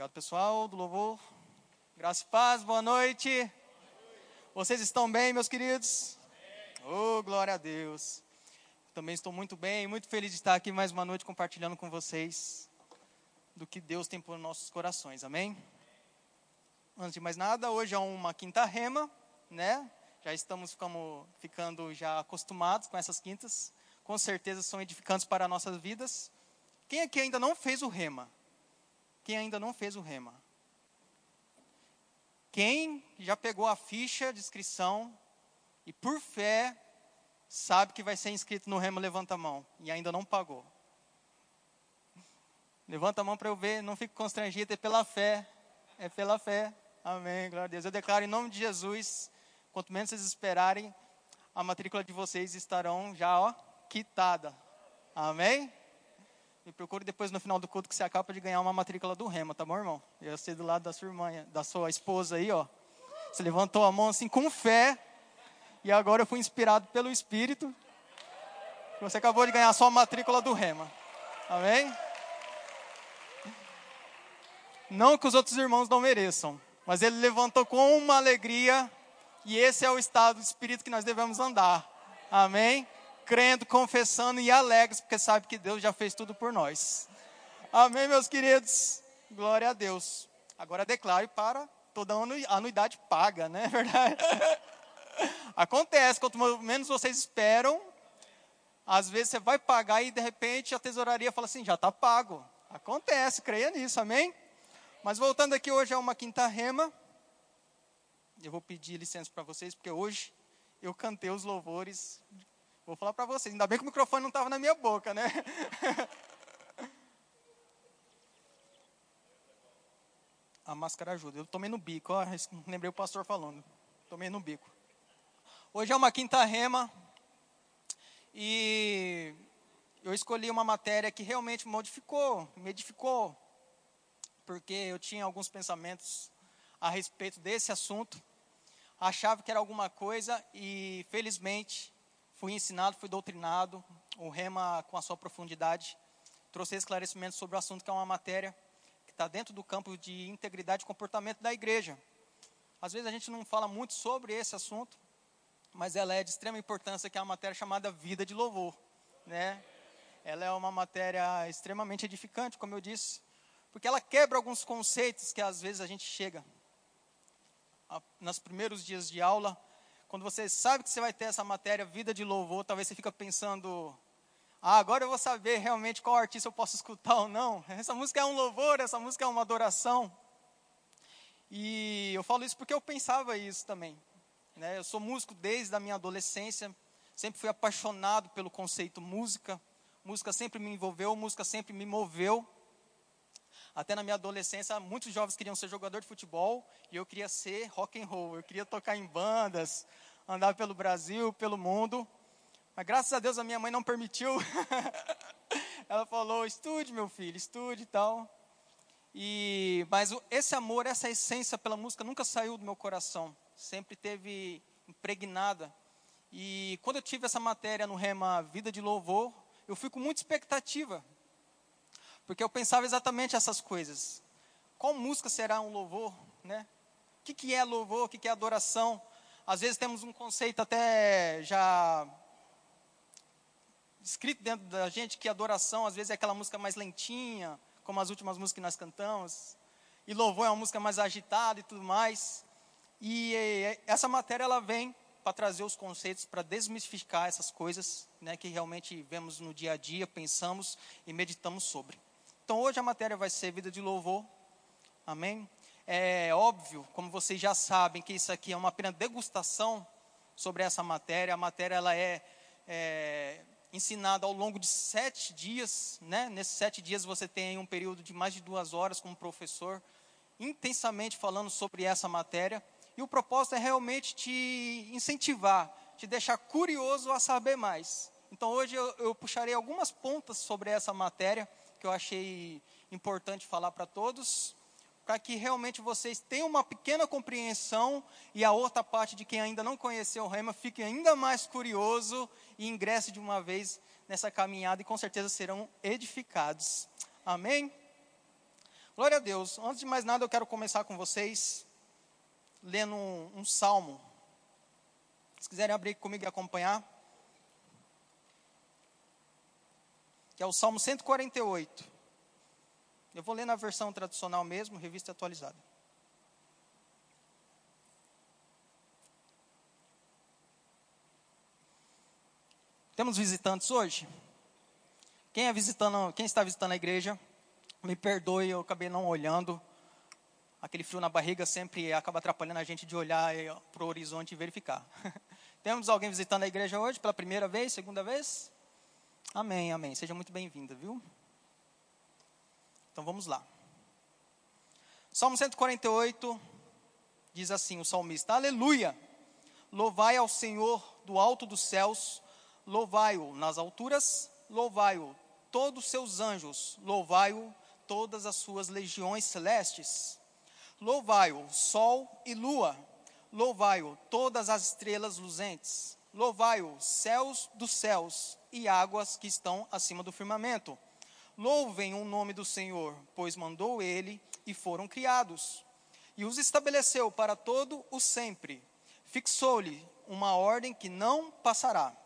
Obrigado, pessoal do louvor. Graça e paz, boa noite. Vocês estão bem, meus queridos? Oh, glória a Deus. Também estou muito bem, muito feliz de estar aqui mais uma noite compartilhando com vocês do que Deus tem por nossos corações. Amém? Antes de mais nada, hoje é uma quinta rema, né? Já estamos como, ficando já acostumados com essas quintas. Com certeza são edificantes para nossas vidas. Quem aqui ainda não fez o rema? Quem ainda não fez o rema? Quem já pegou a ficha de inscrição e por fé sabe que vai ser inscrito no rema, levanta a mão e ainda não pagou. Levanta a mão para eu ver, não fique constrangido, é pela fé. É pela fé. Amém, glória a Deus. Eu declaro em nome de Jesus, quanto menos vocês esperarem, a matrícula de vocês estarão já, ó, quitada. Amém? Me procure depois no final do culto que você acaba de ganhar uma matrícula do Rema, tá bom, irmão? Eu sei do lado da sua irmã, da sua esposa aí, ó. Você levantou a mão assim com fé. E agora eu fui inspirado pelo Espírito. Você acabou de ganhar a sua matrícula do Rema. Amém? Não que os outros irmãos não mereçam, mas ele levantou com uma alegria. E esse é o estado do Espírito que nós devemos andar. Amém? Crendo, confessando e alegres, porque sabe que Deus já fez tudo por nós. Amém, meus queridos? Glória a Deus. Agora declare para toda anuidade paga, né? Verdade? Acontece, quanto menos vocês esperam, às vezes você vai pagar e de repente a tesouraria fala assim: já está pago. Acontece, creia nisso, amém? Mas voltando aqui, hoje é uma quinta rema. Eu vou pedir licença para vocês, porque hoje eu cantei os louvores Vou falar para vocês, ainda bem que o microfone não estava na minha boca, né? A máscara ajuda. Eu tomei no bico, ó, lembrei o pastor falando. Tomei no bico. Hoje é uma quinta rema e eu escolhi uma matéria que realmente modificou, me edificou, porque eu tinha alguns pensamentos a respeito desse assunto. Achava que era alguma coisa e felizmente fui ensinado, fui doutrinado, o Rema com a sua profundidade trouxe esclarecimentos sobre o assunto que é uma matéria que está dentro do campo de integridade e comportamento da igreja. Às vezes a gente não fala muito sobre esse assunto, mas ela é de extrema importância, que é uma matéria chamada vida de louvor, né? Ela é uma matéria extremamente edificante, como eu disse, porque ela quebra alguns conceitos que às vezes a gente chega nos primeiros dias de aula quando você sabe que você vai ter essa matéria, vida de louvor, talvez você fica pensando, ah, agora eu vou saber realmente qual artista eu posso escutar ou não. Essa música é um louvor, essa música é uma adoração. E eu falo isso porque eu pensava isso também. Né? Eu sou músico desde a minha adolescência, sempre fui apaixonado pelo conceito música. Música sempre me envolveu, música sempre me moveu. Até na minha adolescência, muitos jovens queriam ser jogador de futebol e eu queria ser rock and roll. Eu queria tocar em bandas, andar pelo Brasil, pelo mundo. Mas graças a Deus a minha mãe não permitiu. Ela falou: "Estude, meu filho, estude e tal". E mas esse amor, essa essência pela música nunca saiu do meu coração. Sempre teve impregnada. E quando eu tive essa matéria no Rema Vida de Louvor, eu fui com muita expectativa porque eu pensava exatamente essas coisas. Qual música será um louvor, né? O que, que é louvor, o que, que é adoração? Às vezes temos um conceito até já escrito dentro da gente que adoração às vezes é aquela música mais lentinha, como as últimas músicas que nós cantamos. E louvor é uma música mais agitada e tudo mais. E essa matéria ela vem para trazer os conceitos, para desmistificar essas coisas, né, que realmente vemos no dia a dia, pensamos e meditamos sobre. Então hoje a matéria vai ser vida de louvor. Amém? É óbvio, como vocês já sabem, que isso aqui é uma apenas degustação sobre essa matéria. A matéria ela é, é ensinada ao longo de sete dias. Né? Nesses sete dias você tem um período de mais de duas horas como professor, intensamente falando sobre essa matéria. E o propósito é realmente te incentivar, te deixar curioso a saber mais. Então hoje eu, eu puxarei algumas pontas sobre essa matéria que eu achei importante falar para todos, para que realmente vocês tenham uma pequena compreensão e a outra parte de quem ainda não conheceu o Rema fique ainda mais curioso e ingresse de uma vez nessa caminhada e com certeza serão edificados. Amém? Glória a Deus. Antes de mais nada, eu quero começar com vocês lendo um, um salmo. Se quiserem abrir comigo e acompanhar. Que é o Salmo 148. Eu vou ler na versão tradicional mesmo, revista atualizada. Temos visitantes hoje? Quem, é visitando, quem está visitando a igreja, me perdoe, eu acabei não olhando. Aquele frio na barriga sempre acaba atrapalhando a gente de olhar para o horizonte e verificar. Temos alguém visitando a igreja hoje pela primeira vez, segunda vez? Amém, amém. Seja muito bem-vinda, viu? Então vamos lá. Salmo 148 diz assim: o salmista: Aleluia! Louvai ao Senhor do alto dos céus louvai-o nas alturas, louvai-o todos os seus anjos, louvai-o todas as suas legiões celestes. Louvai-o sol e lua, louvai-o todas as estrelas luzentes. Louvai-o céus dos céus e águas que estão acima do firmamento. Louvem o nome do Senhor, pois mandou ele e foram criados. E os estabeleceu para todo o sempre. Fixou-lhe uma ordem que não passará.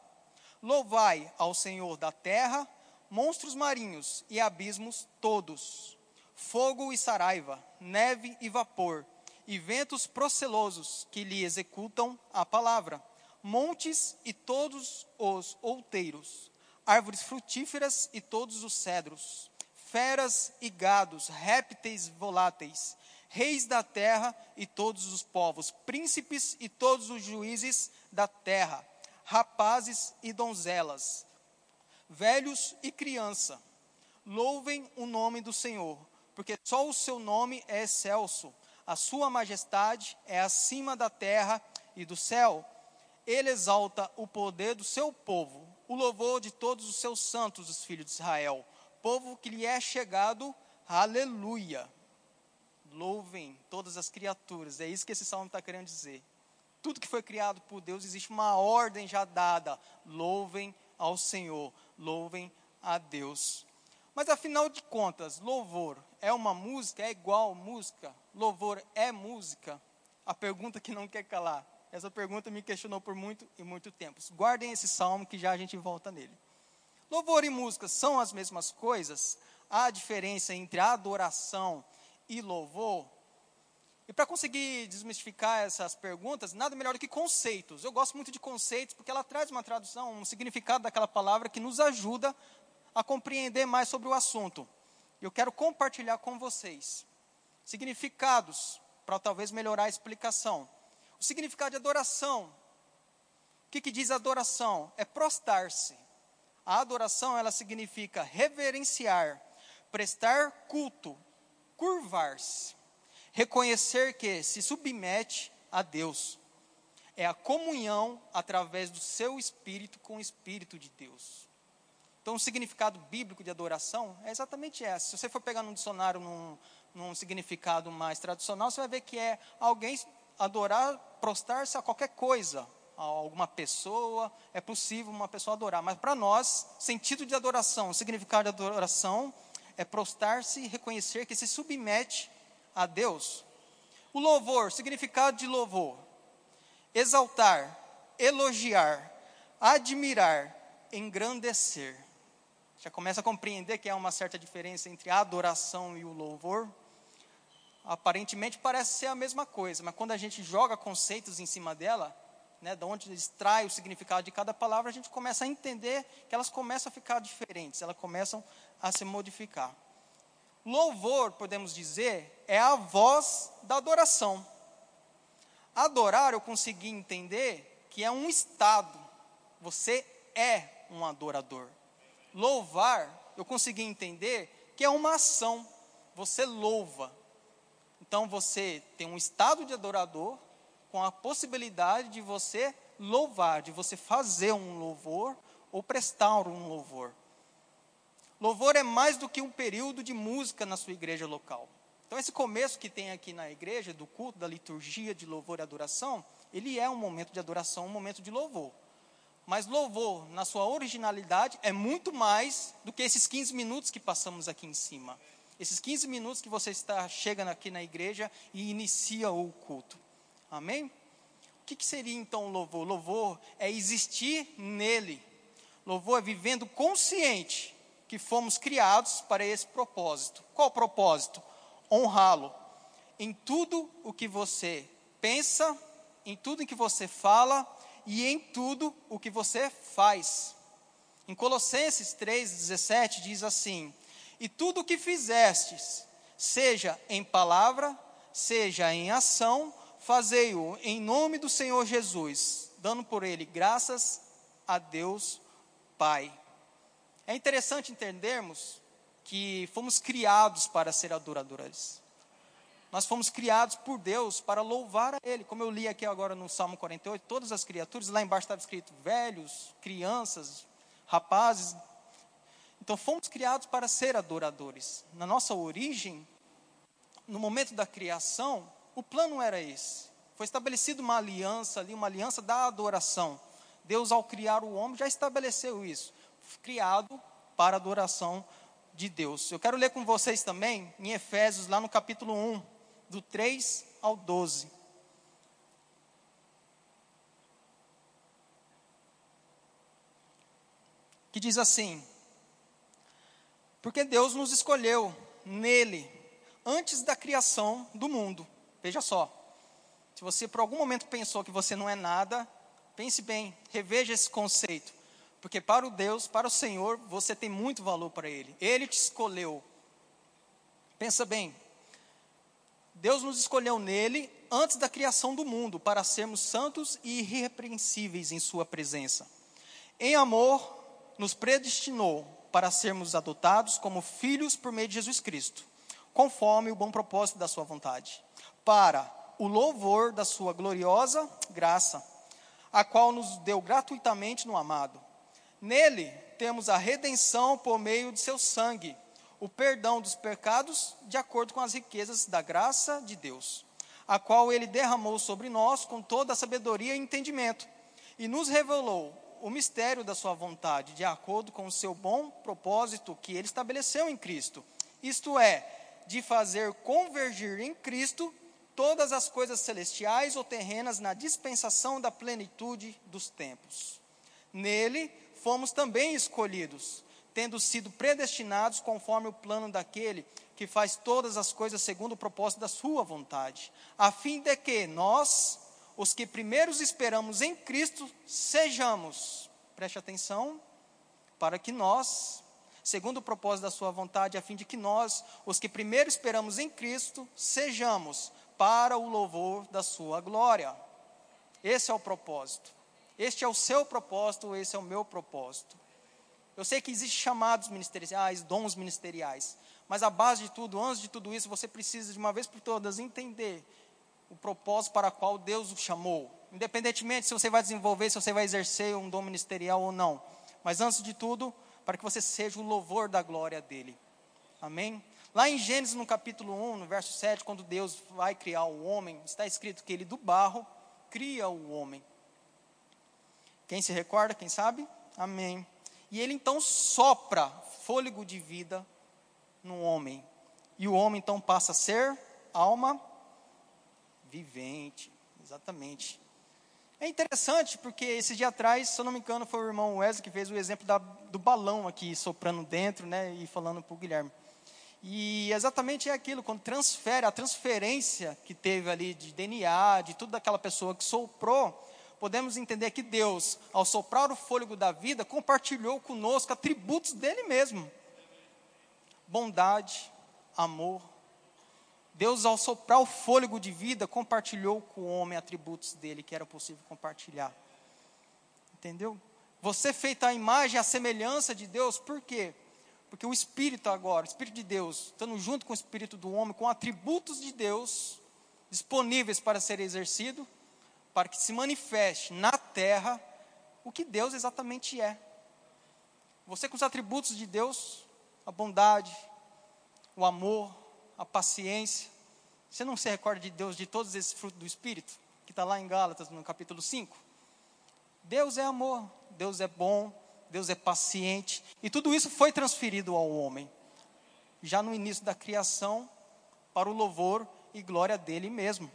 Louvai ao Senhor da terra, monstros marinhos e abismos todos, fogo e saraiva, neve e vapor, e ventos procelosos que lhe executam a palavra, montes e todos os outeiros, árvores frutíferas e todos os cedros, feras e gados, répteis voláteis, reis da terra e todos os povos, príncipes e todos os juízes da terra rapazes e donzelas, velhos e criança, louvem o nome do Senhor, porque só o seu nome é excelso, a sua majestade é acima da terra e do céu. Ele exalta o poder do seu povo, o louvor de todos os seus santos, os filhos de Israel, povo que lhe é chegado, aleluia. Louvem todas as criaturas, é isso que esse salmo está querendo dizer tudo que foi criado por Deus, existe uma ordem já dada. Louvem ao Senhor, louvem a Deus. Mas afinal de contas, louvor é uma música? É igual música? Louvor é música? A pergunta que não quer calar. Essa pergunta me questionou por muito e muito tempo. Guardem esse salmo que já a gente volta nele. Louvor e música são as mesmas coisas? Há diferença entre adoração e louvor? E para conseguir desmistificar essas perguntas, nada melhor do que conceitos. Eu gosto muito de conceitos porque ela traz uma tradução, um significado daquela palavra que nos ajuda a compreender mais sobre o assunto. Eu quero compartilhar com vocês significados para talvez melhorar a explicação. O significado de adoração. O que, que diz adoração? É prostar-se. A adoração ela significa reverenciar, prestar culto, curvar-se reconhecer que se submete a Deus. É a comunhão através do seu espírito com o espírito de Deus. Então, o significado bíblico de adoração é exatamente esse. Se você for pegar num dicionário, num, num significado mais tradicional, você vai ver que é alguém adorar, prostrar-se a qualquer coisa, a alguma pessoa. É possível uma pessoa adorar, mas para nós, sentido de adoração, significado de adoração é prostrar-se e reconhecer que se submete a Deus. O louvor, significado de louvor: exaltar, elogiar, admirar, engrandecer. Já começa a compreender que há uma certa diferença entre a adoração e o louvor. Aparentemente parece ser a mesma coisa, mas quando a gente joga conceitos em cima dela, né, de onde extrai o significado de cada palavra, a gente começa a entender que elas começam a ficar diferentes, elas começam a se modificar. Louvor, podemos dizer, é a voz da adoração. Adorar, eu consegui entender que é um estado. Você é um adorador. Louvar, eu consegui entender que é uma ação. Você louva. Então você tem um estado de adorador com a possibilidade de você louvar, de você fazer um louvor ou prestar um louvor. Louvor é mais do que um período de música na sua igreja local. Então, esse começo que tem aqui na igreja, do culto, da liturgia de louvor e adoração, ele é um momento de adoração, um momento de louvor. Mas louvor, na sua originalidade, é muito mais do que esses 15 minutos que passamos aqui em cima. Esses 15 minutos que você está chegando aqui na igreja e inicia o culto. Amém? O que, que seria então louvor? Louvor é existir nele. Louvor é vivendo consciente que fomos criados para esse propósito. Qual propósito? Honrá-lo. Em tudo o que você pensa, em tudo em que você fala e em tudo o que você faz. Em Colossenses 3,17 diz assim: E tudo o que fizestes, seja em palavra, seja em ação, fazei-o em nome do Senhor Jesus, dando por ele graças a Deus Pai. É interessante entendermos que fomos criados para ser adoradores. Nós fomos criados por Deus para louvar a Ele. Como eu li aqui agora no Salmo 48, todas as criaturas, lá embaixo estava escrito velhos, crianças, rapazes. Então fomos criados para ser adoradores. Na nossa origem, no momento da criação, o plano era esse. Foi estabelecida uma aliança ali, uma aliança da adoração. Deus, ao criar o homem, já estabeleceu isso. Criado para adoração de Deus. Eu quero ler com vocês também em Efésios, lá no capítulo 1 do 3 ao 12. Que diz assim: Porque Deus nos escolheu nele, antes da criação do mundo. Veja só, se você por algum momento pensou que você não é nada, pense bem, reveja esse conceito. Porque para o Deus, para o Senhor, você tem muito valor para Ele. Ele te escolheu. Pensa bem, Deus nos escolheu nele antes da criação do mundo para sermos santos e irrepreensíveis em Sua presença. Em amor, nos predestinou para sermos adotados como filhos por meio de Jesus Cristo, conforme o bom propósito da Sua vontade, para o louvor da Sua gloriosa graça, a qual nos deu gratuitamente no amado. Nele temos a redenção por meio de Seu sangue o perdão dos pecados de acordo com as riquezas da graça de Deus, a qual ele derramou sobre nós com toda a sabedoria e entendimento, e nos revelou o mistério da sua vontade, de acordo com o seu bom propósito que ele estabeleceu em Cristo. Isto é, de fazer convergir em Cristo todas as coisas celestiais ou terrenas na dispensação da plenitude dos tempos. Nele fomos também escolhidos tendo sido predestinados conforme o plano daquele que faz todas as coisas segundo o propósito da sua vontade, a fim de que nós, os que primeiros esperamos em Cristo, sejamos, preste atenção, para que nós, segundo o propósito da sua vontade, a fim de que nós, os que primeiro esperamos em Cristo, sejamos para o louvor da sua glória. Esse é o propósito. Este é o seu propósito, esse é o meu propósito. Eu sei que existem chamados ministeriais, dons ministeriais, mas a base de tudo, antes de tudo isso, você precisa de uma vez por todas entender o propósito para qual Deus o chamou, independentemente se você vai desenvolver, se você vai exercer um dom ministerial ou não. Mas antes de tudo, para que você seja o louvor da glória dele. Amém? Lá em Gênesis, no capítulo 1, no verso 7, quando Deus vai criar o homem, está escrito que ele do barro cria o homem. Quem se recorda, quem sabe? Amém. E ele então sopra fôlego de vida no homem. E o homem então passa a ser alma vivente. Exatamente. É interessante porque esse dia atrás, se eu não me engano, foi o irmão Wesley que fez o exemplo da, do balão aqui soprando dentro, né, e falando para o Guilherme. E exatamente é aquilo, quando transfere, a transferência que teve ali de DNA, de tudo daquela pessoa que soprou, podemos entender que Deus, ao soprar o fôlego da vida, compartilhou conosco atributos dele mesmo: bondade, amor. Deus, ao soprar o fôlego de vida, compartilhou com o homem atributos dele que era possível compartilhar. Entendeu? Você feita a imagem, a semelhança de Deus, por quê? Porque o Espírito agora, o Espírito de Deus, estando junto com o Espírito do homem, com atributos de Deus disponíveis para ser exercido, para que se manifeste na terra o que Deus exatamente é. Você com os atributos de Deus, a bondade, o amor, a paciência. Você não se recorda de Deus de todos esses frutos do Espírito? Que está lá em Gálatas, no capítulo 5. Deus é amor, Deus é bom, Deus é paciente. E tudo isso foi transferido ao homem. já no início da criação, para o louvor e glória dele mesmo.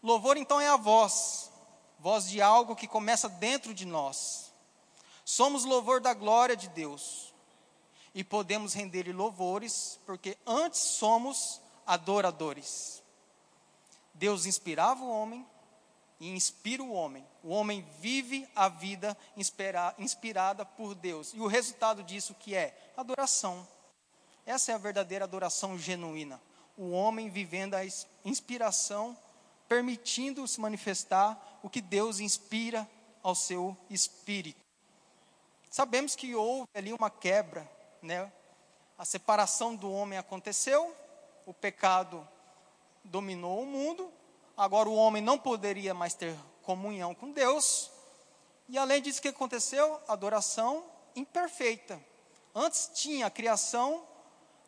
Louvor então é a voz, voz de algo que começa dentro de nós. Somos louvor da glória de Deus e podemos render-lhe louvores, porque antes somos adoradores. Deus inspirava o homem e inspira o homem. O homem vive a vida inspirada por Deus. E o resultado disso que é adoração. Essa é a verdadeira adoração genuína. O homem vivendo a inspiração, permitindo se manifestar o que Deus inspira ao seu espírito. Sabemos que houve ali uma quebra, né? A separação do homem aconteceu, o pecado dominou o mundo, agora o homem não poderia mais ter comunhão com Deus, e além disso, o que aconteceu? Adoração imperfeita. Antes tinha a criação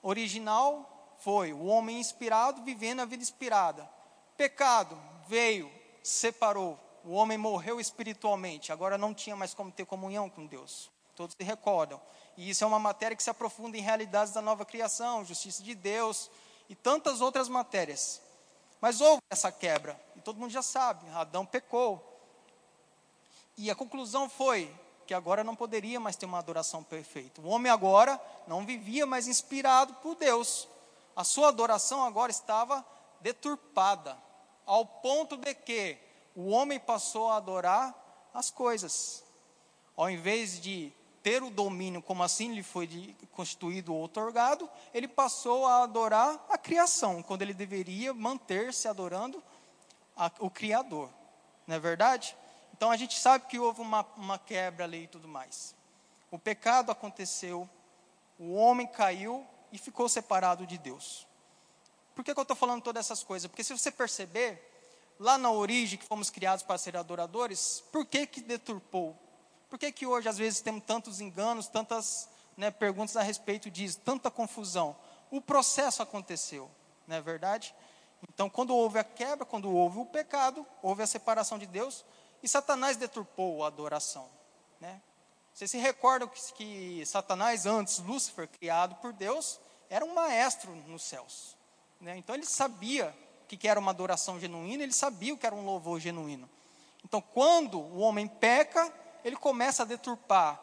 original, foi o homem inspirado vivendo a vida inspirada. Pecado veio, separou, o homem morreu espiritualmente, agora não tinha mais como ter comunhão com Deus. Todos se recordam. E isso é uma matéria que se aprofunda em realidades da nova criação, justiça de Deus e tantas outras matérias. Mas houve essa quebra, e todo mundo já sabe: Adão pecou. E a conclusão foi que agora não poderia mais ter uma adoração perfeita. O homem agora não vivia mais inspirado por Deus. A sua adoração agora estava deturpada, ao ponto de que o homem passou a adorar as coisas. Ao invés de ter o domínio, como assim lhe foi constituído ou otorgado, ele passou a adorar a criação, quando ele deveria manter-se adorando a, o Criador. Não é verdade? Então a gente sabe que houve uma, uma quebra ali e tudo mais. O pecado aconteceu, o homem caiu e ficou separado de Deus. Por que, que eu estou falando todas essas coisas? Porque se você perceber, lá na origem que fomos criados para ser adoradores, por que que deturpou? Por que, que hoje, às vezes, temos tantos enganos, tantas né, perguntas a respeito disso, tanta confusão? O processo aconteceu, não é verdade? Então, quando houve a quebra, quando houve o pecado, houve a separação de Deus, e Satanás deturpou a adoração. Né? Vocês se recordam que, que Satanás, antes, Lúcifer, criado por Deus, era um maestro nos céus. Né? Então, ele sabia o que era uma adoração genuína, ele sabia o que era um louvor genuíno. Então, quando o homem peca, ele começa a deturpar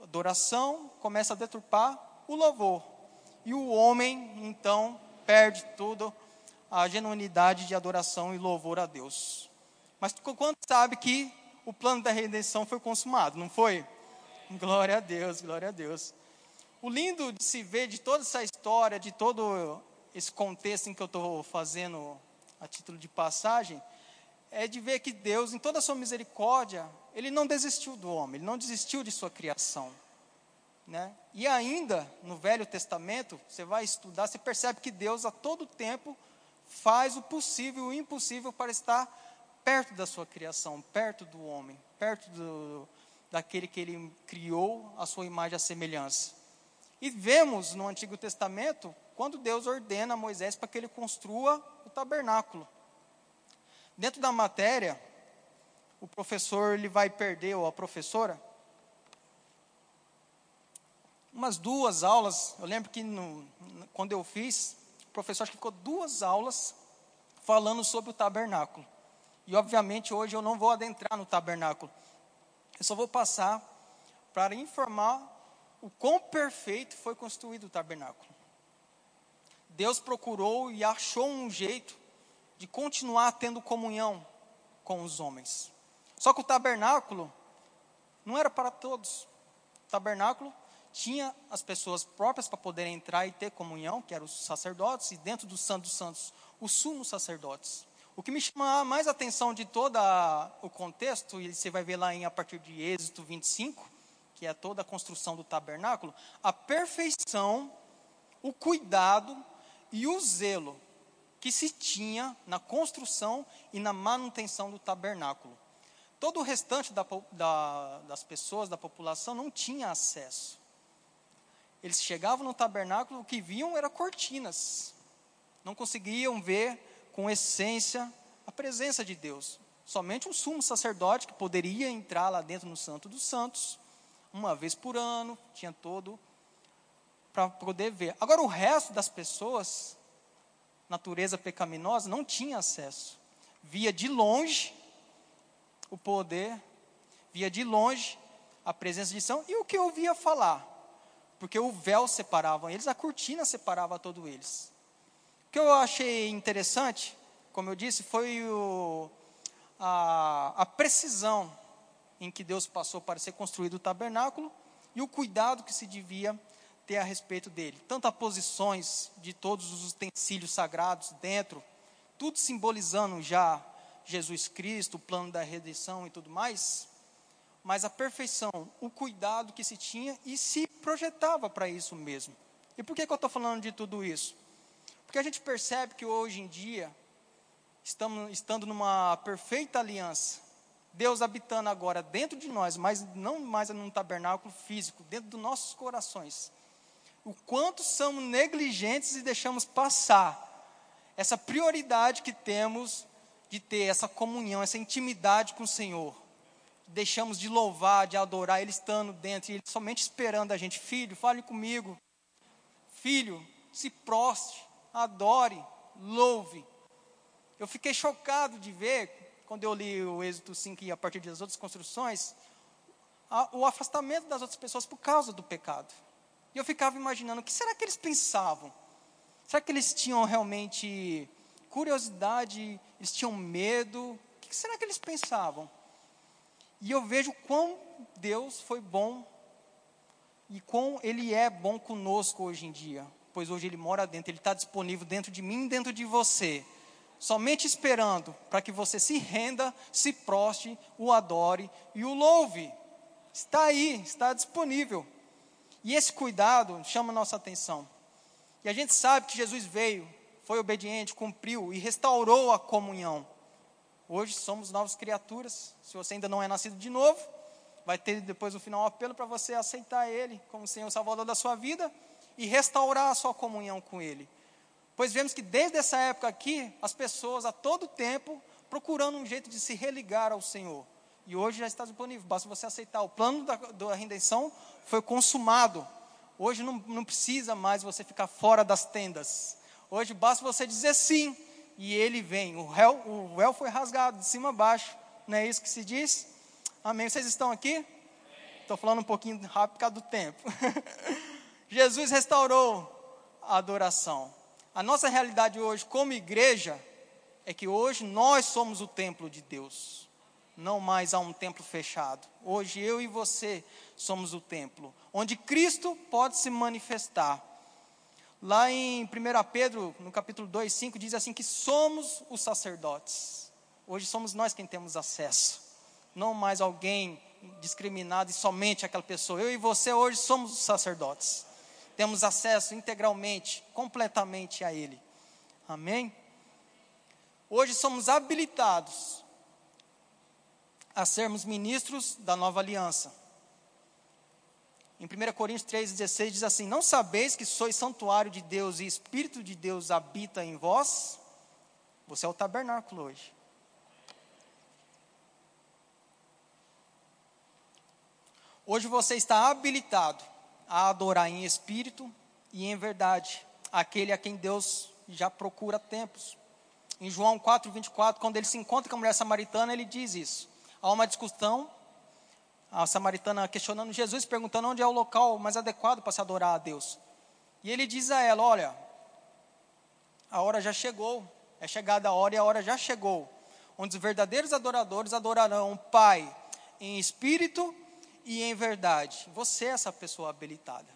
a adoração, começa a deturpar o louvor. E o homem, então, perde tudo a genuinidade de adoração e louvor a Deus. Mas quanto sabe que o plano da redenção foi consumado, não foi? Glória a Deus, glória a Deus. O lindo de se ver de toda essa história, de todo esse contexto em que eu estou fazendo a título de passagem, é de ver que Deus, em toda a sua misericórdia, ele não desistiu do homem, ele não desistiu de sua criação. Né? E ainda, no Velho Testamento, você vai estudar, você percebe que Deus, a todo tempo, faz o possível e o impossível para estar perto da sua criação, perto do homem, perto do, daquele que ele criou, a sua imagem e semelhança. E vemos no Antigo Testamento, quando Deus ordena a Moisés para que ele construa o tabernáculo. Dentro da matéria, o professor ele vai perder, ou a professora, umas duas aulas. Eu lembro que no, quando eu fiz, o professor acho que ficou duas aulas falando sobre o tabernáculo. E obviamente hoje eu não vou adentrar no tabernáculo. Eu só vou passar para informar o quão perfeito foi construído o tabernáculo. Deus procurou e achou um jeito de continuar tendo comunhão com os homens. Só que o tabernáculo não era para todos. O tabernáculo tinha as pessoas próprias para poderem entrar e ter comunhão, que eram os sacerdotes, e dentro do Santo dos Santos, os sumos sacerdotes. O que me chama mais atenção de todo o contexto, e você vai ver lá em, a partir de Êxodo 25, que é toda a construção do tabernáculo, a perfeição, o cuidado e o zelo que se tinha na construção e na manutenção do tabernáculo. Todo o restante da, da, das pessoas, da população, não tinha acesso. Eles chegavam no tabernáculo, o que viam eram cortinas. Não conseguiam ver com essência a presença de Deus. Somente um sumo sacerdote que poderia entrar lá dentro no Santo dos Santos, uma vez por ano, tinha todo para poder ver. Agora, o resto das pessoas, natureza pecaminosa, não tinha acesso. Via de longe o poder, via de longe a presença de São e o que ouvia falar. Porque o véu separava eles, a cortina separava todos eles. O que eu achei interessante, como eu disse, foi o, a, a precisão em que Deus passou para ser construído o tabernáculo e o cuidado que se devia ter a respeito dele. Tanto as posições de todos os utensílios sagrados dentro, tudo simbolizando já Jesus Cristo, o plano da redenção e tudo mais, mas a perfeição, o cuidado que se tinha e se projetava para isso mesmo. E por que, que eu estou falando de tudo isso? Porque a gente percebe que hoje em dia, estamos estando numa perfeita aliança, Deus habitando agora dentro de nós, mas não mais num tabernáculo físico, dentro dos nossos corações. O quanto somos negligentes e deixamos passar essa prioridade que temos de ter essa comunhão, essa intimidade com o Senhor. Deixamos de louvar, de adorar, Ele estando dentro, e Ele somente esperando a gente. Filho, fale comigo. Filho, se prostre, adore, louve. Eu fiquei chocado de ver quando eu li o Êxodo 5 e a partir das outras construções, a, o afastamento das outras pessoas por causa do pecado. E eu ficava imaginando, o que será que eles pensavam? Será que eles tinham realmente curiosidade, eles tinham medo? O que será que eles pensavam? E eu vejo quão Deus foi bom e quão Ele é bom conosco hoje em dia. Pois hoje Ele mora dentro, Ele está disponível dentro de mim dentro de você somente esperando para que você se renda, se proste, o adore e o louve. Está aí, está disponível. E esse cuidado chama nossa atenção. E a gente sabe que Jesus veio, foi obediente, cumpriu e restaurou a comunhão. Hoje somos novas criaturas. Se você ainda não é nascido de novo, vai ter depois no final um apelo para você aceitar Ele como Senhor Salvador da sua vida e restaurar a sua comunhão com Ele. Pois vemos que desde essa época aqui, as pessoas a todo tempo procurando um jeito de se religar ao Senhor. E hoje já está disponível, basta você aceitar. O plano da, da redenção foi consumado. Hoje não, não precisa mais você ficar fora das tendas. Hoje basta você dizer sim, e ele vem. O véu, o véu foi rasgado de cima a baixo. Não é isso que se diz? Amém. Vocês estão aqui? Estou falando um pouquinho rápido por causa do tempo. Jesus restaurou a adoração. A nossa realidade hoje, como igreja, é que hoje nós somos o templo de Deus. Não mais há um templo fechado. Hoje eu e você somos o templo, onde Cristo pode se manifestar. Lá em 1 Pedro, no capítulo 2, 5, diz assim que somos os sacerdotes. Hoje somos nós quem temos acesso. Não mais alguém discriminado e somente aquela pessoa. Eu e você hoje somos os sacerdotes temos acesso integralmente, completamente a Ele. Amém? Hoje somos habilitados a sermos ministros da nova aliança. Em 1 Coríntios 3,16 diz assim: Não sabeis que sois santuário de Deus e Espírito de Deus habita em vós? Você é o tabernáculo hoje. Hoje você está habilitado a adorar em espírito e em verdade, aquele a quem Deus já procura tempos. Em João 4, 24, quando ele se encontra com a mulher samaritana, ele diz isso. Há uma discussão, a samaritana questionando Jesus, perguntando onde é o local mais adequado para se adorar a Deus. E ele diz a ela: Olha, a hora já chegou, é chegada a hora e a hora já chegou, onde os verdadeiros adoradores adorarão o Pai em espírito e em verdade. Você é essa pessoa habilitada.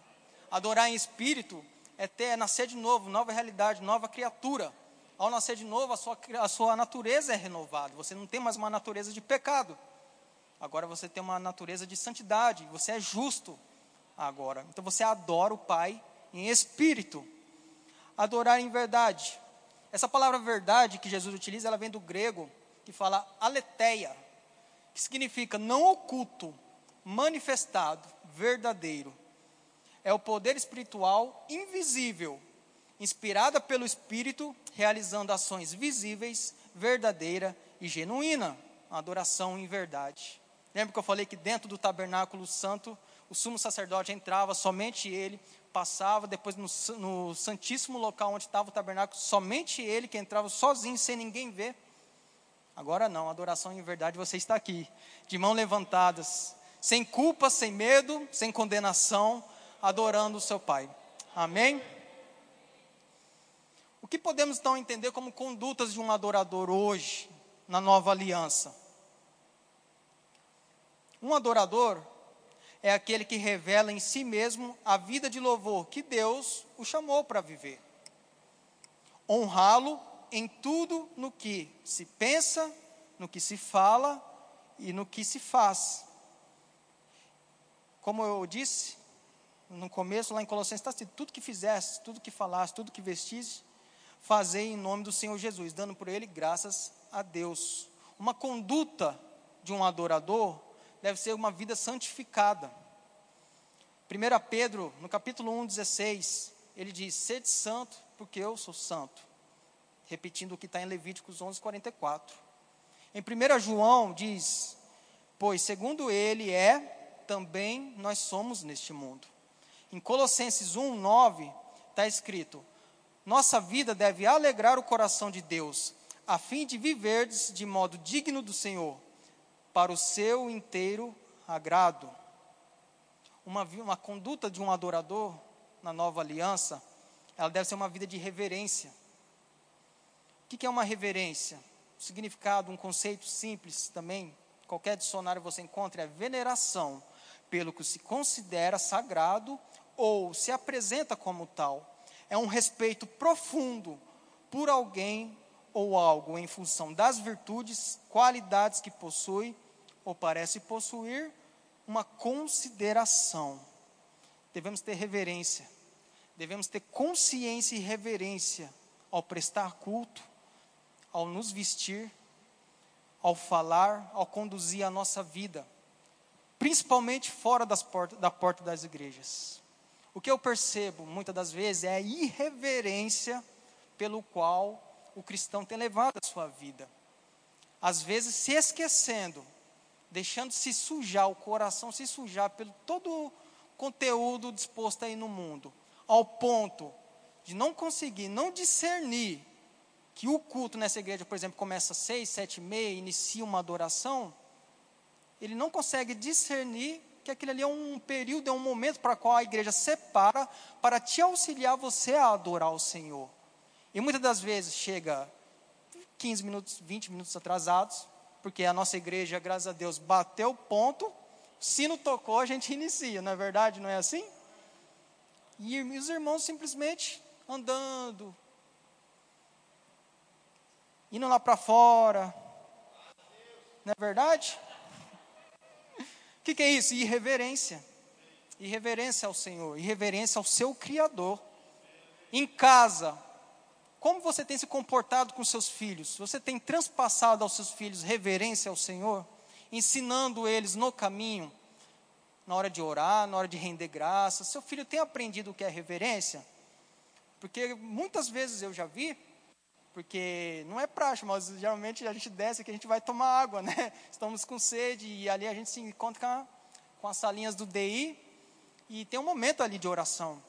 Adorar em espírito é ter, é nascer de novo, nova realidade, nova criatura. Ao nascer de novo, a sua, a sua natureza é renovada. Você não tem mais uma natureza de pecado. Agora você tem uma natureza de santidade. Você é justo agora. Então você adora o Pai em espírito. Adorar em verdade. Essa palavra verdade que Jesus utiliza, ela vem do grego, que fala aletheia, que significa não oculto, manifestado, verdadeiro. É o poder espiritual invisível, inspirada pelo Espírito, realizando ações visíveis, verdadeira e genuína, adoração em verdade. Lembra que eu falei que dentro do tabernáculo santo, o sumo sacerdote entrava, somente ele, passava, depois no, no santíssimo local onde estava o tabernáculo, somente ele que entrava sozinho, sem ninguém ver. Agora não, adoração em verdade, você está aqui, de mãos levantadas, sem culpa, sem medo, sem condenação, adorando o seu Pai. Amém? O que podemos então entender como condutas de um adorador hoje, na nova aliança? Um adorador é aquele que revela em si mesmo a vida de louvor que Deus o chamou para viver. Honrá-lo em tudo no que se pensa, no que se fala e no que se faz. Como eu disse no começo, lá em Colossenses está tudo que fizesse, tudo que falasse, tudo que vestisse, fazei em nome do Senhor Jesus, dando por ele graças a Deus. Uma conduta de um adorador deve ser uma vida santificada. 1 Pedro, no capítulo 1, 16, ele diz: Sede santo, porque eu sou santo repetindo o que está em Levíticos 11, 44. Em 1 João diz: Pois segundo ele é, também nós somos neste mundo. Em Colossenses 1, 9, está escrito: Nossa vida deve alegrar o coração de Deus, a fim de viverdes de modo digno do Senhor, para o seu inteiro agrado. Uma, uma conduta de um adorador na nova aliança, ela deve ser uma vida de reverência o que é uma reverência? O significado, um conceito simples também, qualquer dicionário você encontra, é veneração pelo que se considera sagrado ou se apresenta como tal. É um respeito profundo por alguém ou algo em função das virtudes, qualidades que possui ou parece possuir, uma consideração. Devemos ter reverência, devemos ter consciência e reverência ao prestar culto, ao nos vestir, ao falar, ao conduzir a nossa vida, principalmente fora das da porta das igrejas. O que eu percebo muitas das vezes é a irreverência pelo qual o cristão tem levado a sua vida. Às vezes se esquecendo, deixando se sujar o coração, se sujar pelo todo o conteúdo disposto aí no mundo, ao ponto de não conseguir, não discernir que o culto nessa igreja, por exemplo, começa às seis, sete e meia, inicia uma adoração, ele não consegue discernir que aquele ali é um período, é um momento para qual a igreja separa para te auxiliar você a adorar o Senhor. E muitas das vezes chega 15 minutos, 20 minutos atrasados, porque a nossa igreja, graças a Deus, bateu o ponto, sino tocou, a gente inicia, não é verdade? Não é assim? E os irmãos simplesmente andando, indo lá para fora. Não é verdade? O que, que é isso? Irreverência. Irreverência ao Senhor, irreverência ao seu Criador. Em casa, como você tem se comportado com seus filhos? Você tem transpassado aos seus filhos reverência ao Senhor? Ensinando eles no caminho, na hora de orar, na hora de render graça. Seu filho tem aprendido o que é reverência? Porque muitas vezes eu já vi porque não é praxe, mas geralmente a gente desce aqui, a gente vai tomar água, né? Estamos com sede e ali a gente se encontra com, a, com as salinhas do DI e tem um momento ali de oração.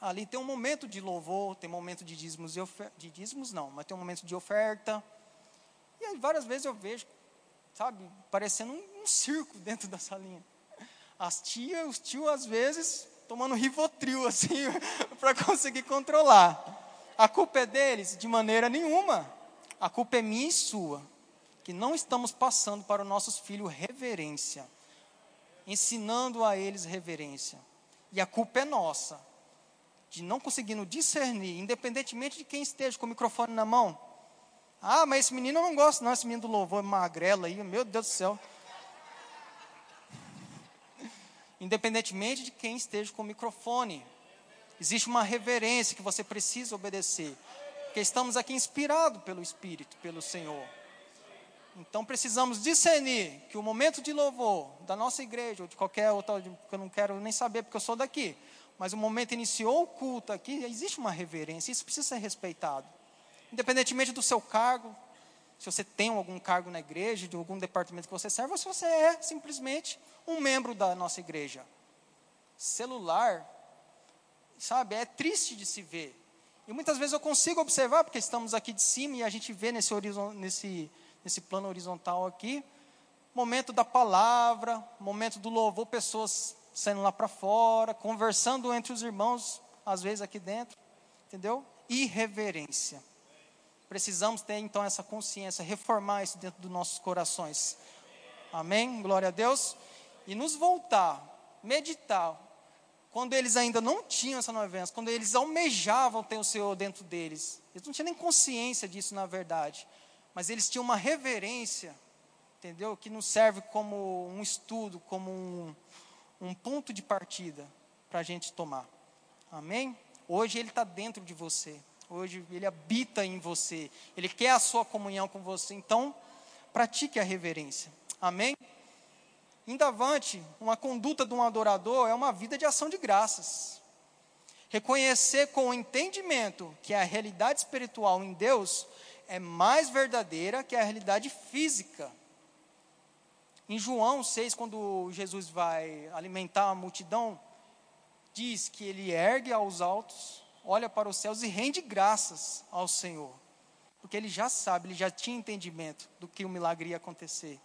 Ali tem um momento de louvor, tem um momento de dízimos, e ofer... de dízimos não, mas tem um momento de oferta. E aí várias vezes eu vejo, sabe, parecendo um, um circo dentro da salinha. As tias, os tios às vezes tomando rivotril assim para conseguir controlar. A culpa é deles? De maneira nenhuma. A culpa é minha e sua, que não estamos passando para os nossos filhos reverência, ensinando a eles reverência. E a culpa é nossa, de não conseguindo discernir, independentemente de quem esteja com o microfone na mão. Ah, mas esse menino eu não gosto, não, esse menino do louvor é magrelo aí, meu Deus do céu. Independentemente de quem esteja com o microfone. Existe uma reverência que você precisa obedecer. Porque estamos aqui inspirados pelo Espírito, pelo Senhor. Então precisamos discernir que o momento de louvor da nossa igreja, ou de qualquer outra, que eu não quero nem saber porque eu sou daqui, mas o momento iniciou o culto aqui, existe uma reverência, isso precisa ser respeitado. Independentemente do seu cargo, se você tem algum cargo na igreja, de algum departamento que você serve, ou se você é simplesmente um membro da nossa igreja. celular, sabe, é triste de se ver. E muitas vezes eu consigo observar, porque estamos aqui de cima e a gente vê nesse, nesse, nesse plano horizontal aqui, momento da palavra, momento do louvor, pessoas saindo lá para fora, conversando entre os irmãos, às vezes aqui dentro, entendeu? Irreverência. Precisamos ter então essa consciência, reformar isso dentro dos nossos corações. Amém? Glória a Deus. E nos voltar, meditar, quando eles ainda não tinham essa aliança, quando eles almejavam ter o Senhor dentro deles, eles não tinham nem consciência disso na verdade, mas eles tinham uma reverência, entendeu? Que nos serve como um estudo, como um, um ponto de partida para a gente tomar. Amém? Hoje Ele está dentro de você, hoje Ele habita em você, Ele quer a sua comunhão com você, então pratique a reverência. Amém? Indavante, uma conduta de um adorador é uma vida de ação de graças. Reconhecer com o entendimento que a realidade espiritual em Deus é mais verdadeira que a realidade física. Em João 6, quando Jesus vai alimentar a multidão, diz que ele ergue aos altos, olha para os céus e rende graças ao Senhor. Porque ele já sabe, ele já tinha entendimento do que o milagre ia acontecer.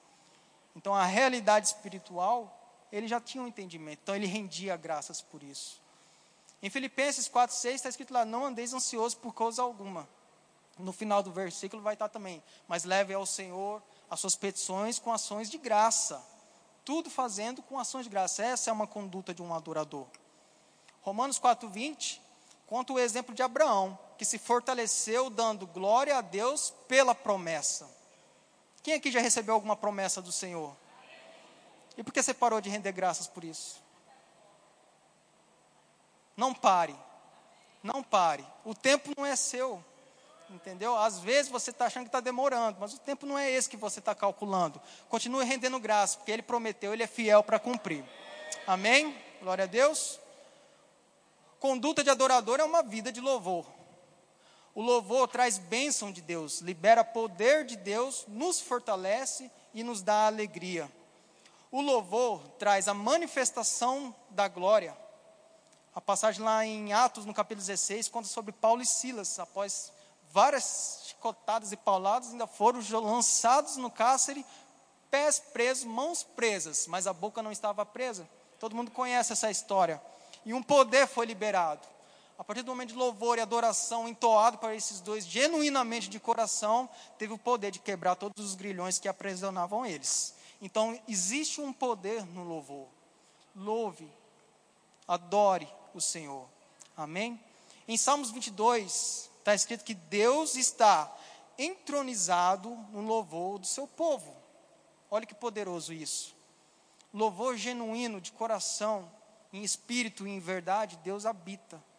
Então a realidade espiritual, ele já tinha um entendimento. Então ele rendia graças por isso. Em Filipenses 4:6 está escrito lá: "Não andeis ansiosos por coisa alguma". No final do versículo vai estar também: "Mas leve ao Senhor as suas petições com ações de graça". Tudo fazendo com ações de graça. Essa é uma conduta de um adorador. Romanos 4:20 conta o exemplo de Abraão, que se fortaleceu dando glória a Deus pela promessa. Quem aqui já recebeu alguma promessa do Senhor? E por que você parou de render graças por isso? Não pare. Não pare. O tempo não é seu. Entendeu? Às vezes você está achando que está demorando, mas o tempo não é esse que você está calculando. Continue rendendo graças, porque Ele prometeu, Ele é fiel para cumprir. Amém? Glória a Deus. Conduta de adorador é uma vida de louvor. O louvor traz bênção de Deus, libera poder de Deus, nos fortalece e nos dá alegria. O louvor traz a manifestação da glória. A passagem lá em Atos, no capítulo 16, conta sobre Paulo e Silas, após várias chicotadas e pauladas, ainda foram lançados no cárcere, pés presos, mãos presas, mas a boca não estava presa. Todo mundo conhece essa história. E um poder foi liberado a partir do momento de louvor e adoração entoado para esses dois, genuinamente de coração, teve o poder de quebrar todos os grilhões que aprisionavam eles. Então, existe um poder no louvor. Louve, adore o Senhor. Amém? Em Salmos 22, está escrito que Deus está entronizado no louvor do seu povo. Olha que poderoso isso. Louvor genuíno, de coração, em espírito e em verdade, Deus habita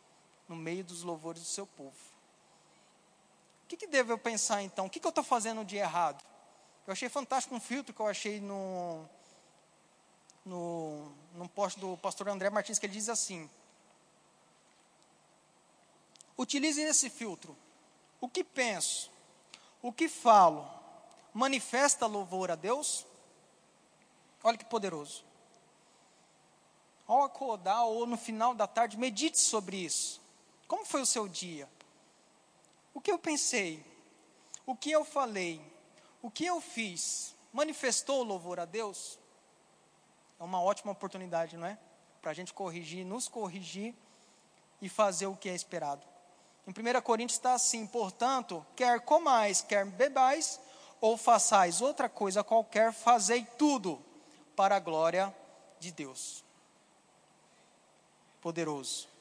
no meio dos louvores do seu povo. O que, que devo eu pensar então? O que, que eu estou fazendo de errado? Eu achei fantástico um filtro que eu achei no, no, post do pastor André Martins, que ele diz assim: Utilize esse filtro. O que penso, o que falo, manifesta louvor a Deus? Olha que poderoso. Ao acordar ou no final da tarde, medite sobre isso. Como foi o seu dia? O que eu pensei? O que eu falei? O que eu fiz? Manifestou louvor a Deus? É uma ótima oportunidade, não é? Para a gente corrigir, nos corrigir e fazer o que é esperado. Em 1 Coríntios está assim: portanto, quer comais, quer bebais, ou façais outra coisa qualquer, fazei tudo para a glória de Deus. Poderoso.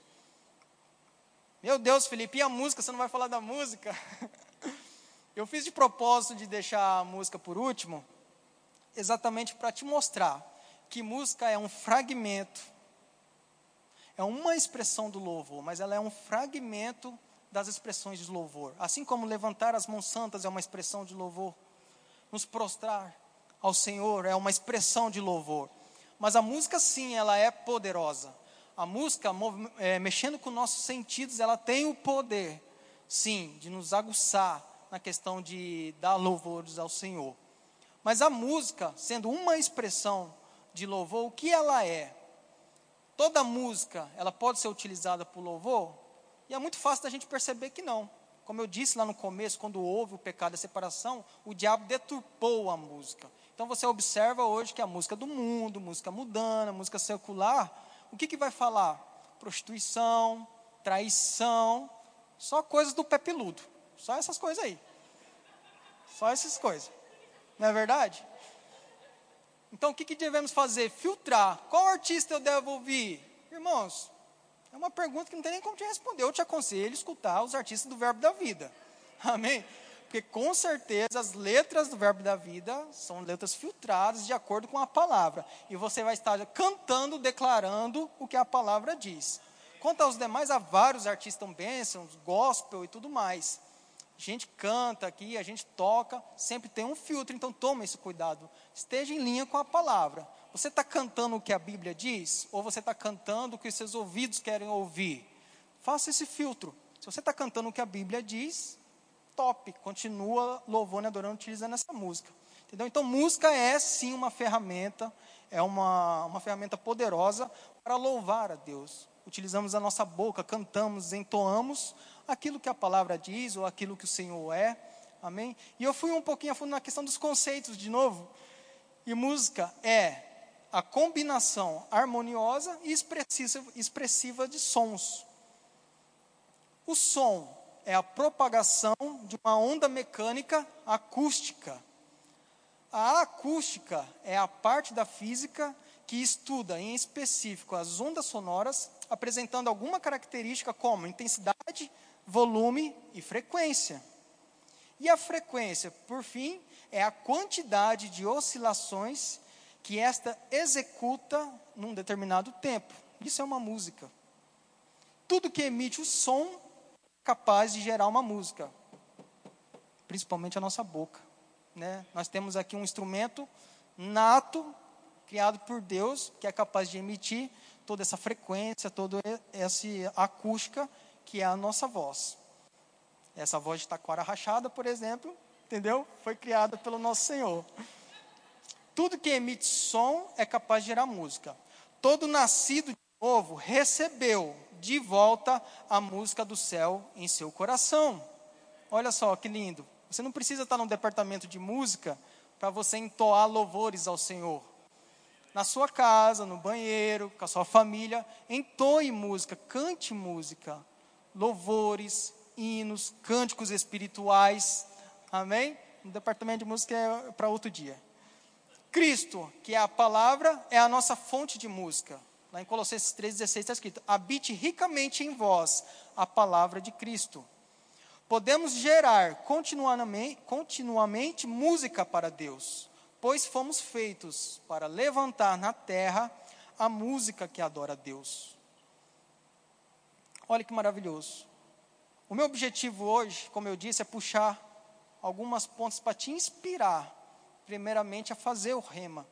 Meu Deus, Felipe, e a música? Você não vai falar da música? Eu fiz de propósito de deixar a música por último, exatamente para te mostrar que música é um fragmento, é uma expressão do louvor, mas ela é um fragmento das expressões de louvor. Assim como levantar as mãos santas é uma expressão de louvor, nos prostrar ao Senhor é uma expressão de louvor. Mas a música, sim, ela é poderosa a música, é, mexendo com nossos sentidos, ela tem o poder, sim, de nos aguçar na questão de dar louvores ao Senhor. Mas a música, sendo uma expressão de louvor, o que ela é? toda música, ela pode ser utilizada por louvor? E é muito fácil da gente perceber que não. Como eu disse lá no começo, quando houve o pecado da separação, o diabo deturpou a música. Então você observa hoje que a música do mundo, música mudana, música secular, o que, que vai falar? Prostituição, traição, só coisas do pé peludo. Só essas coisas aí. Só essas coisas. Não é verdade? Então o que, que devemos fazer? Filtrar. Qual artista eu devo ouvir? Irmãos, é uma pergunta que não tem nem como te responder. Eu te aconselho a escutar os artistas do Verbo da Vida. Amém? Porque com certeza as letras do Verbo da Vida são letras filtradas de acordo com a palavra. E você vai estar cantando, declarando o que a palavra diz. Quanto aos demais, há vários artistas bênçãos, gospel e tudo mais. A gente canta aqui, a gente toca, sempre tem um filtro, então tome esse cuidado. Esteja em linha com a palavra. Você está cantando o que a Bíblia diz? Ou você está cantando o que os seus ouvidos querem ouvir? Faça esse filtro. Se você está cantando o que a Bíblia diz, top. Continua louvando e adorando utilizando essa música. Entendeu? Então, música é sim uma ferramenta, é uma, uma ferramenta poderosa para louvar a Deus. Utilizamos a nossa boca, cantamos, entoamos aquilo que a palavra diz ou aquilo que o Senhor é. Amém? E eu fui um pouquinho a fundo na questão dos conceitos de novo. E música é a combinação harmoniosa e expressiva, expressiva de sons. O som é a propagação de uma onda mecânica acústica. A acústica é a parte da física que estuda em específico as ondas sonoras, apresentando alguma característica como intensidade, volume e frequência. E a frequência, por fim, é a quantidade de oscilações que esta executa num determinado tempo. Isso é uma música. Tudo que emite o som capaz de gerar uma música, principalmente a nossa boca. Né? Nós temos aqui um instrumento nato, criado por Deus, que é capaz de emitir toda essa frequência, toda essa acústica, que é a nossa voz. Essa voz de taquara rachada, por exemplo, entendeu? Foi criada pelo nosso Senhor. Tudo que emite som é capaz de gerar música. Todo nascido de novo recebeu de volta a música do céu em seu coração. Olha só que lindo. Você não precisa estar no departamento de música para você entoar louvores ao Senhor. Na sua casa, no banheiro, com a sua família, entoe música, cante música, louvores, hinos, cânticos espirituais. Amém? No departamento de música é para outro dia. Cristo, que é a palavra, é a nossa fonte de música. Lá em Colossenses 3,16 está escrito: habite ricamente em vós a palavra de Cristo. Podemos gerar continuamente, continuamente música para Deus, pois fomos feitos para levantar na terra a música que adora a Deus. Olha que maravilhoso. O meu objetivo hoje, como eu disse, é puxar algumas pontas para te inspirar primeiramente a fazer o rema.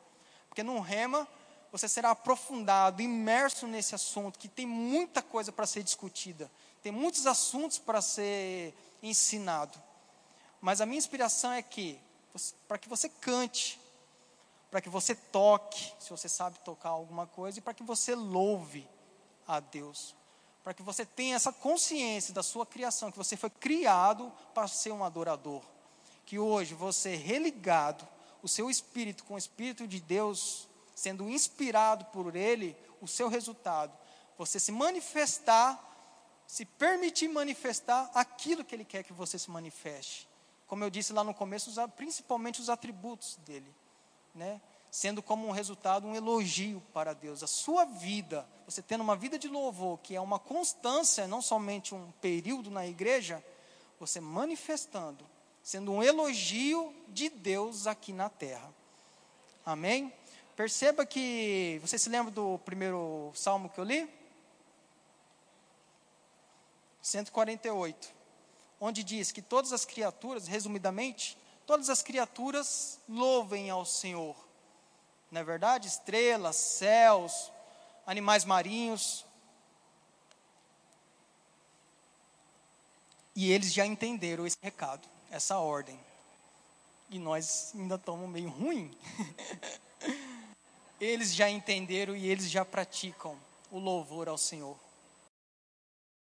Porque no rema você será aprofundado, imerso nesse assunto, que tem muita coisa para ser discutida, tem muitos assuntos para ser ensinado. Mas a minha inspiração é que, para que você cante, para que você toque, se você sabe tocar alguma coisa, e para que você louve a Deus. Para que você tenha essa consciência da sua criação, que você foi criado para ser um adorador. Que hoje você, religado, o seu espírito com o espírito de Deus, sendo inspirado por ele, o seu resultado, você se manifestar, se permitir manifestar aquilo que ele quer que você se manifeste. Como eu disse lá no começo, principalmente os atributos dele, né? Sendo como um resultado um elogio para Deus. A sua vida, você tendo uma vida de louvor, que é uma constância, não somente um período na igreja, você manifestando sendo um elogio de Deus aqui na terra. Amém? Perceba que, você se lembra do primeiro salmo que eu li? 148, onde diz que todas as criaturas, resumidamente, todas as criaturas louvem ao Senhor. Não é verdade? Estrelas, céus, animais marinhos. E eles já entenderam esse recado essa ordem. E nós ainda estamos meio ruim. eles já entenderam e eles já praticam o louvor ao Senhor.